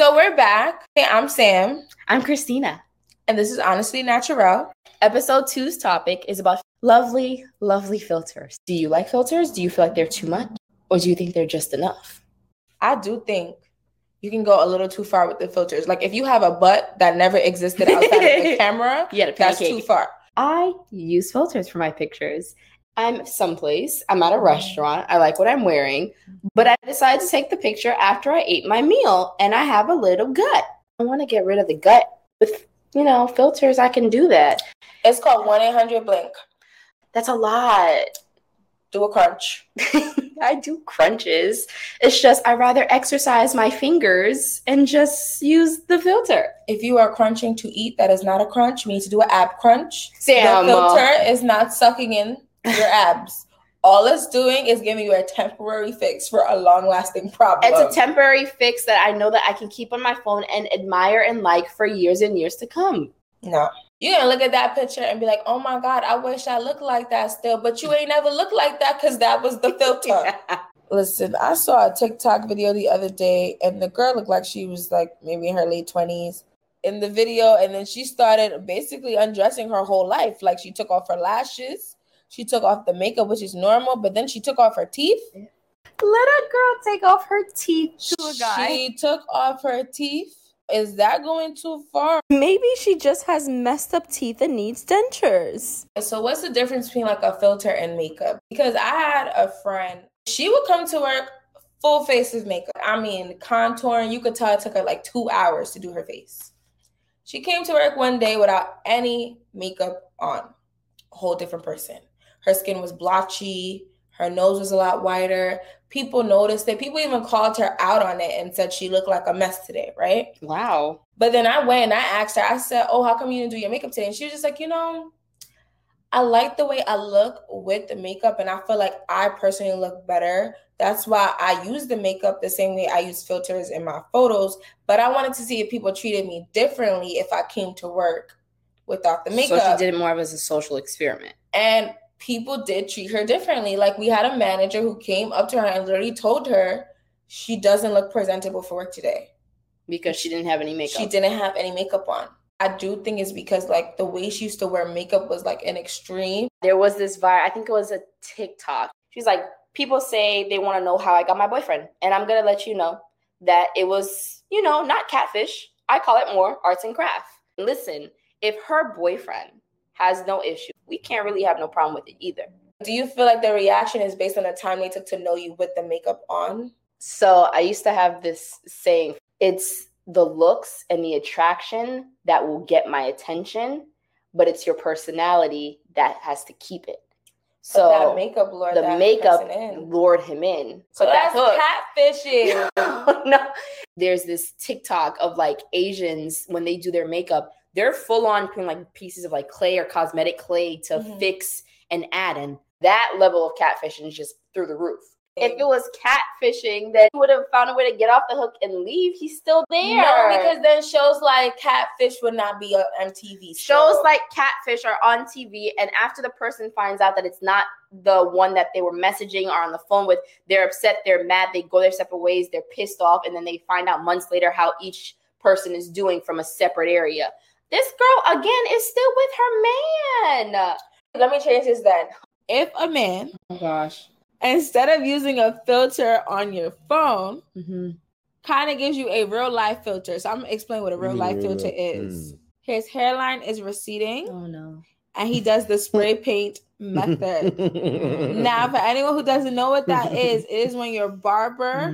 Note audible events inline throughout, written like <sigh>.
so we're back. Hey, I'm Sam, I'm Christina. and this is Honestly Natural. Episode two's topic is about lovely, lovely filters. Do you like filters? Do you feel like they're too much? Or do you think they're just enough? I do think you can go a little too far with the filters. Like if you have a butt that never existed outside of the <laughs> camera, gotta that's too far. I use filters for my pictures. I'm someplace, I'm at a mm-hmm. restaurant, I like what I'm wearing, but I decided to take the picture after I ate my meal and I have a little gut. I want to get rid of the gut. With, you know, filters, I can do that. It's called 1 800 Blink. That's a lot. Do a crunch. <laughs> I do crunches. It's just I rather exercise my fingers and just use the filter. If you are crunching to eat, that is not a crunch. You need to do an ab crunch. Sam, the filter is not sucking in your abs. All it's doing is giving you a temporary fix for a long lasting problem. it's a temporary fix that I know that I can keep on my phone and admire and like for years and years to come. No. You're gonna look at that picture and be like, oh my God, I wish I looked like that still. But you ain't never looked like that because that was the filter. <laughs> Listen, I saw a TikTok video the other day, and the girl looked like she was like maybe in her late 20s in the video. And then she started basically undressing her whole life. Like she took off her lashes, she took off the makeup, which is normal, but then she took off her teeth. Let a girl take off her teeth to a guy. She took off her teeth. Is that going too far? Maybe she just has messed up teeth and needs dentures. So what's the difference between like a filter and makeup? Because I had a friend, she would come to work full face of makeup. I mean, contouring, you could tell it took her like two hours to do her face. She came to work one day without any makeup on, a whole different person. Her skin was blotchy, her nose was a lot wider. People noticed it. People even called her out on it and said she looked like a mess today, right? Wow. But then I went and I asked her, I said, Oh, how come you didn't do your makeup today? And she was just like, You know, I like the way I look with the makeup, and I feel like I personally look better. That's why I use the makeup the same way I use filters in my photos. But I wanted to see if people treated me differently if I came to work without the makeup. So she did it more of as a social experiment. And people did treat her differently. Like we had a manager who came up to her and literally told her she doesn't look presentable for work today. Because she didn't have any makeup. She didn't have any makeup on. I do think it's because like the way she used to wear makeup was like an extreme. there was this viral, I think it was a TikTok. She's like, people say they want to know how I got my boyfriend. And I'm going to let you know that it was, you know, not catfish. I call it more arts and craft. Listen, if her boyfriend has no issue, we can't really have no problem with it either. Do you feel like the reaction is based on the time they took to know you with the makeup on? So I used to have this saying it's the looks and the attraction that will get my attention, but it's your personality that has to keep it. But So that makeup lord the that makeup lured him in. So But that's hook- catfishing. <laughs> no. There's this TikTok of like Asians when they do their makeup, they're full on putting like pieces of like clay or cosmetic clay to Mhm. fix and add. And that level of catfishing is just through the roof. If it was catfishing, then he would have found a way to get off the hook and leave. He's still there. No, because then shows like Catfish would not be on MTV. shows like catfish are on TV, and after the person finds out that it's not the one that they were messaging or on the phone with, they're upset, they're mad, they go their separate ways, they're pissed off, and then they find out months later how each person is doing from a separate area. This girl again is still with her man. Let me change this then. If a man, Oh gosh. instead of using a filter on your phone, Mm-hmm. kind of gives you a real life filter. So I'm gonna explain what a real life filter is. His hairline is receding, Oh no. and he does the spray <laughs> paint method. <laughs> Now, for anyone who doesn't know what that is, it is when your barber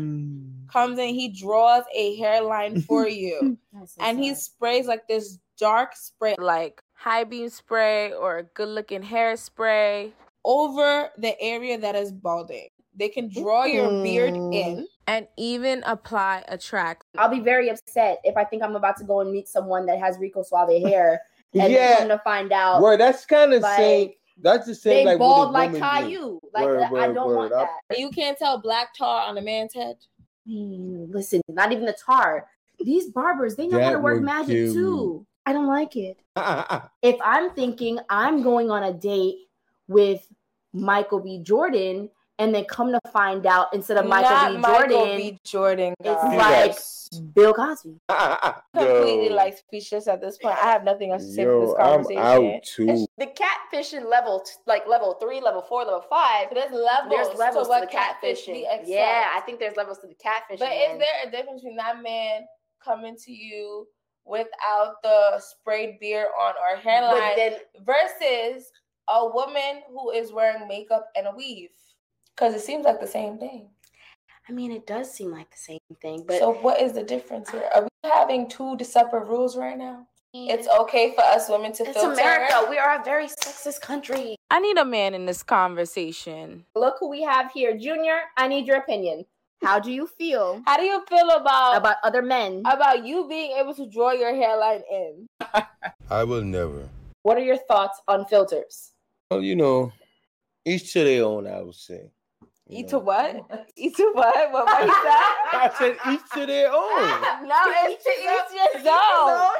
comes in, he draws a hairline for you, <laughs> and he sprays like this dark spray, like high beam spray or a good looking hairspray over the area that is balding. They can draw your beard in and even apply a track. I'll be very upset if I think I'm about to go and meet someone that has Rico Suave hair, <laughs> and yeah, then come to find out word. That's kind of like, same. That's the same. they like bald what like a woman do. Caillou. Like Word, I don't want word. I- that. You can't tell black tar on a man's head. Mm, Listen, not even the tar. These barbers, they know how to work magic kill too. I don't like it. Uh-uh, uh-uh. If I'm thinking I'm going on a date with Michael B. Jordan and then come to find out instead of Michael Not B. Michael Jordan, B. Jordan. it's like Yes. Bill Cosby. Uh-uh, completely like speechless at this point. I have nothing else to say for Yo, this I'm conversation. out too. The catfishing level, like level three, level four, level five. There's levels. There's levels to to, what the catfish catfishing. Yeah, I think there's levels to the catfishing. But is there a difference between that man coming to you without the sprayed beard on or But hairline then versus a woman who is wearing makeup and a weave? Because it seems like the same thing. I mean, it does seem like the same thing, but so what is the difference here? Are we having two separate rules right now? It's okay for us women to it's filter. America. We are a very sexist country. I need a man in this conversation. Look who we have here, Junior. I need your opinion. How do you feel How do you feel about about other men? about you being able to draw your hairline in? I will never. What are your thoughts on filters? Well, you know, each to their own. I would say. You Eat know. to what? Each to what? What was <laughs> that? I said each to their own. <laughs> no, it's to each his own.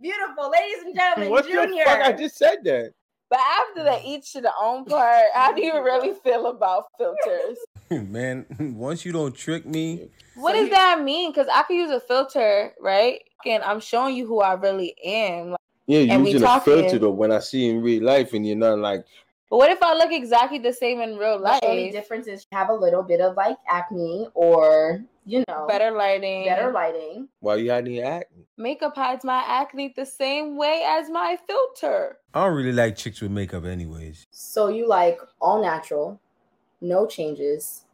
Beautiful, ladies and gentlemen, What the fuck? I just said that. But after the mm. each to the own part, how do you <laughs> really feel about filters? <laughs> Man, <laughs> once you don't trick me, What So does you- that mean? Because I could use a filter, right? And I'm showing you who I really am. Like, Yeah, And we using a filter though. When I see in real life, and you're not like, But what if I look exactly the same in real life? The only difference is you have a little bit of like acne or you know Better lighting. better lighting. why you hiding your acne? Makeup hides my acne the same way as my filter. I don't really like chicks with makeup, anyways. So you like all natural, no changes,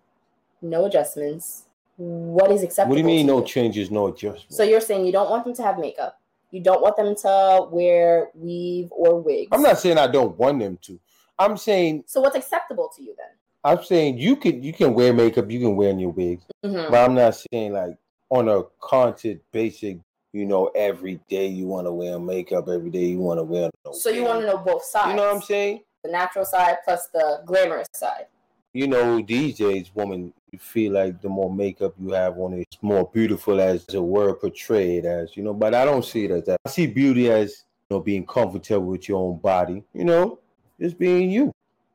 no adjustments. What is acceptable? What do you mean no you? changes, no adjustments? So you're saying you don't want them to have makeup. You don't want them to wear weave or wigs. I'm not saying I don't want them to. I'm saying So what's acceptable to you then? I'm saying you can you can wear makeup, you can wear your wigs, Mhm. but I'm not saying like on a constant basic. You know, every day you want to wear makeup, every day you want to wear. No So you want to know both sides. You know what I'm saying? The natural side plus the glamorous side. You know, these days, woman, you feel like the more makeup you have on, it's more beautiful as the word portrayed as. You know, but I don't see it as that. I see beauty as you know being comfortable with your own body. You know, just being you.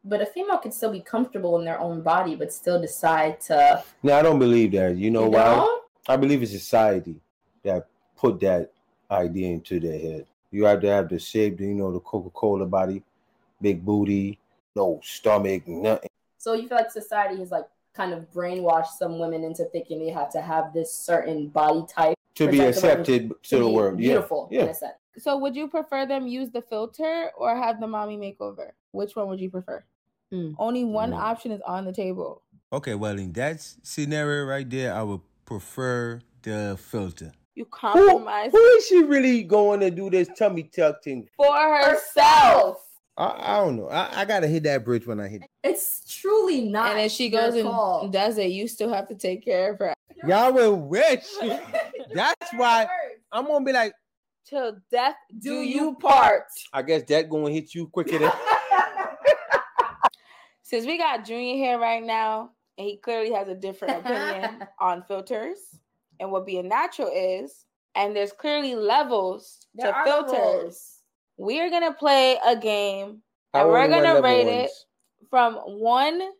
But a female can still be comfortable in their own body, but still decide to. Now, I don't believe that. You know you why? know? I believe it's society that put that idea into their head. You have to have the shape, you know, the Coca Cola body, big booty, no stomach, nothing. So you feel like society has like kind of brainwashed some women into thinking they have to have this certain body type To be accepted to, the be world. beautiful Yeah. in yeah. a sense. So would you prefer them use the filter or have the mommy makeover? Which one would you prefer? Mm. Only one Mm. option is on the table. Okay, well, in that scenario right there, I would prefer the filter. You Who, compromise who is she really going to do this tummy tuck thing? for herself. I, I don't know. I, I got to hit that bridge when I hit. It's truly not. And if she goes and call. does it, you still have to take care of her. Y'all will wish. <laughs> That's why I'm going to be like, Till death do, Do you you part. I guess that going to hit you quicker than. <laughs> Since we got Junior here right now, and he clearly has a different opinion <laughs> on filters and what being natural is, and there's clearly levels There to filters. levels. We are gonna play a game I And we're gonna level rate it. from one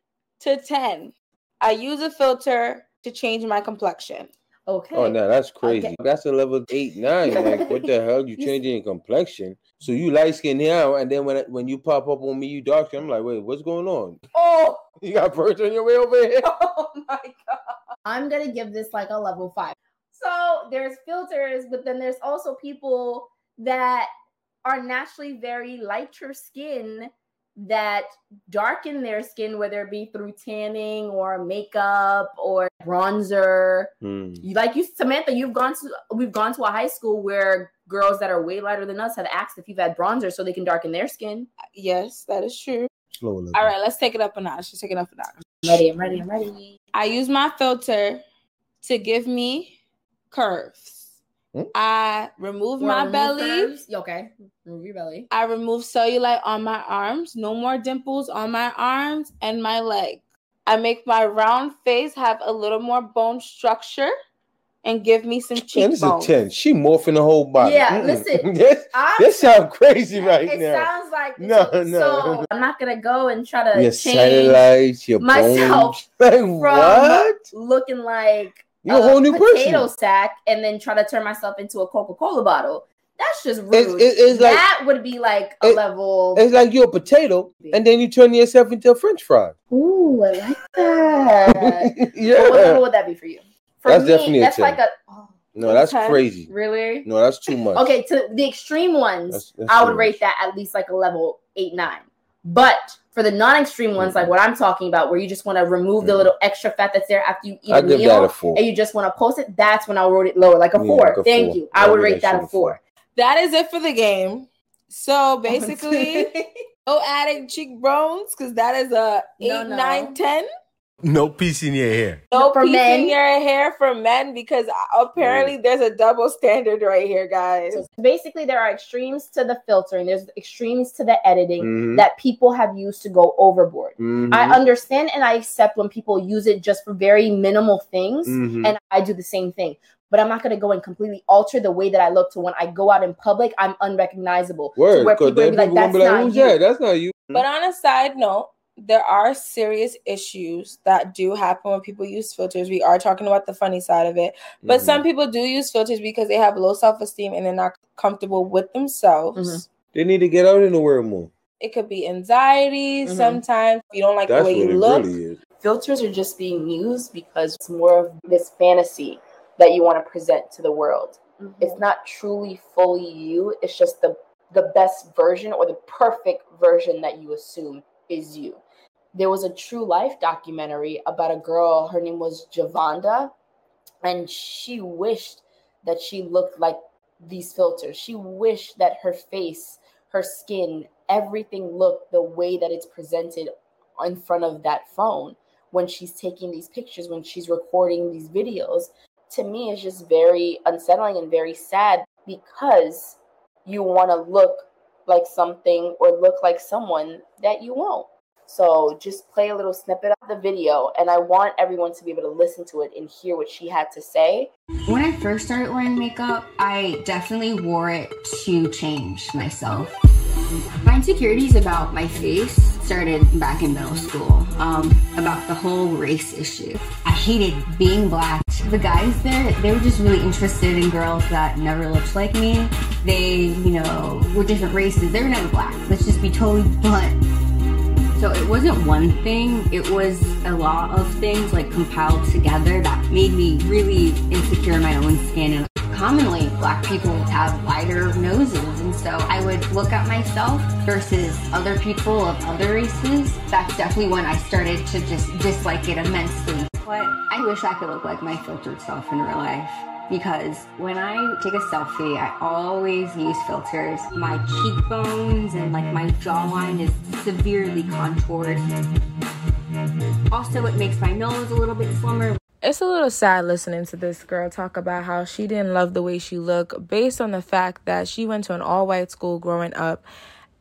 to ten. I use a filter to change my complexion. Okay. Oh no, that's crazy. Okay. That's a level eight, nine. <laughs> Like what the hell? You You- changing your complexion. So you light skin now, and then when when you pop up on me, you dark skin. I'm like, wait, what's going on? Oh, <laughs> You got birds on your way over here? <laughs> oh my god. I'm gonna give this like a level five. So there's filters, but then there's also people that are naturally very lighter skin that darken their skin, whether it be through tanning or makeup or bronzer. You like you, Samantha, you've gone to we've gone to a high school where girls that are way lighter than us have asked if you've had bronzer so they can darken their skin. Yes, that is true. Slow. All right, let's take it up a notch. Let's take it up a notch. I'm ready, I'm ready, I'm ready. I use my filter to give me curves. Hmm? I remove Or my remove belly. curves. Okay. Remove your belly. I remove cellulite on my arms. No more dimples on my arms and my leg. I make my round face have a little more bone structure and give me some Man, cheekbones. this is a 10. She morphing the whole body. Yeah, Mm-mm. listen, <laughs> this, I'm- this sounds <laughs> crazy right it now. It sounds like No, so, no. so I'm not gonna go and try to Your change satellites, your myself bones. <laughs> Like, what? looking like You're a whole new potato person. sack and then try to turn myself into a Coca-Cola bottle. That's just rude. It's, it- it's like that would be like a it- level. it's like you're a potato, and then you turn yourself into a French fry. Ooh, I like <laughs> that. yeah. what level would that be for you? For That's me, definitely that's 10. like a oh, No, that's Okay. crazy. really. No, that's too much. Okay, to the extreme ones, That's- that's I would much. rate that at least like a level eight, nine. But for the non-extreme ones, like what I'm talking about, where you just want to remove the Mhm. little extra fat that's there after you eat I a give meal, that a four. and you just want to post it, that's when I would rate it lower, like a Yeah, four. like a Thank four. you. I I would rate that that a a four. That is it for the game. So <laughs> basically, no adding cheekbones because that is a eight, No, no. nine, ten. No piece in your hair. No For piecing men. your hair for men because apparently there's a double standard right here, guys. So basically, there are extremes to the filtering. There's extremes to the editing Mhm. that people have used to go overboard. Mhm. I understand and I accept when people use it just for very minimal things, Mhm. and I do the same thing. But I'm not going to go and completely alter the way that I look to when I go out in public. I'm unrecognizable. to Word, where people will be like, people gonna "That's be like, not you." that? That's not you." But on a side note, there are serious issues that do happen when people use filters. We are talking about the funny side of it. But Mhm. some people do use filters because they have low self esteem and they're not comfortable with themselves. Mhm. they need to get out in the world more. It could be anxiety Mhm. sometimes. You don't like That's the way what you it look. really is. filters are just being used because it's more of this fantasy that you want to present to the world. It's not truly fully you. It's just the the best version or the perfect version that you assume is you. There was a true life documentary about a girl. Her name was Javonda, and she wished that she looked like these filters. She wished that her face, her skin, everything looked the way that it's presented in front of that phone when she's taking these pictures, when she's recording these videos. To me, it's just very unsettling and very sad because you want to look like something or look like someone that you won't. So just play a little snippet of the video, and I want everyone to be able to listen to it and hear what she had to say. When I first started wearing makeup, I definitely wore it to change myself. My insecurities about my face started back in middle school, um, about the whole race issue. I hated being black. The guys there, they were just really interested in girls that never looked like me. They, you know, were different races. They were never black. Let's just be totally <laughs> blunt. So it wasn't one thing, it was a lot of things like compiled together that made me really insecure in my own skin. And commonly, black people have wider noses. And so I would look at myself versus other people of other races. That's definitely when I started to just dislike it immensely. But I wish I could look like my filtered self in real life because when I take a selfie, I always use filters. My cheekbones and like my jawline is severely contoured. Also, it makes my nose a little bit slimmer. It's a little sad listening to this girl talk about how she didn't love the way she looked based on the fact that she went to an all white school growing up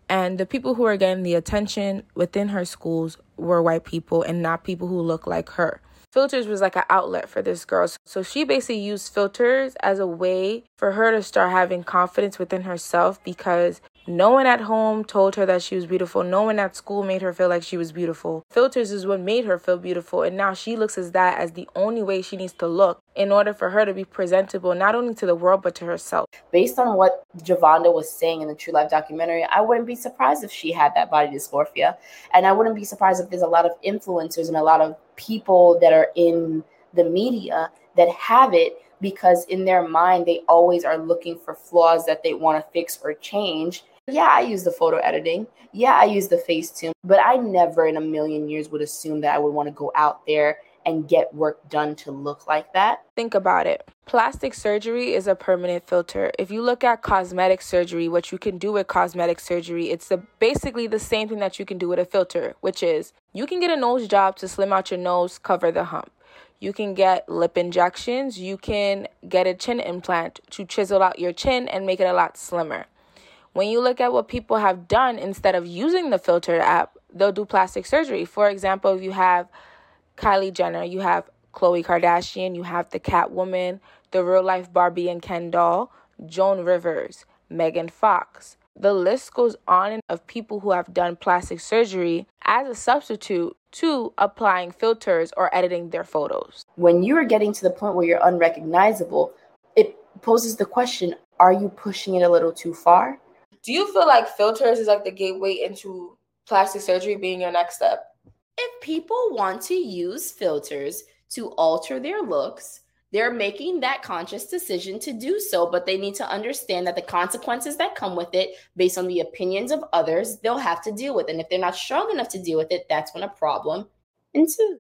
and the people who were getting the attention within her schools were white people and not people who look like her. Filters was like an outlet for this girl. So she basically used filters as a way for her to start having confidence within herself because no one at home told her that she was beautiful. No one at school made her feel like she was beautiful. Filters is what made her feel beautiful. And now she looks as that as the only way she needs to look in order for her to be presentable, not only to the world, but to herself. Based on what Javonda was saying in the True Life documentary, I wouldn't be surprised if she had that body dysmorphia. And I wouldn't be surprised if there's a lot of influencers and a lot of people that are in the media that have it because in their mind they always are looking for flaws that they want to fix or change. Yeah, I use the photo editing. Yeah, I use the Facetune, but I never in a million years would assume that I would want to go out there and get work done to look like that. Think about it. Plastic surgery is a permanent filter. If you look at cosmetic surgery, what you can do with cosmetic surgery, it's the, basically the same thing that you can do with a filter, which is you can get a nose job to slim out your nose, cover the hump. You can get lip injections. You can get a chin implant to chisel out your chin and make it a lot slimmer. When you look at what people have done instead of using the filter app, they'll do plastic surgery. For example, if you have Kylie Jenner, you have Khloe Kardashian, you have the Catwoman, the real life Barbie and Ken doll, Joan Rivers, Megan Fox. The list goes on of people who have done plastic surgery as a substitute to applying filters or editing their photos. When you are getting to the point where you're unrecognizable, it poses the question are you pushing it a little too far? Do you feel like filters is like the gateway into plastic surgery being your next step? If people want to use filters to alter their looks, they're making that conscious decision to do so, but they need to understand that the consequences that come with it, based on the opinions of others, they'll have to deal with. And if they're not strong enough to deal with it, that's when a problem ensues.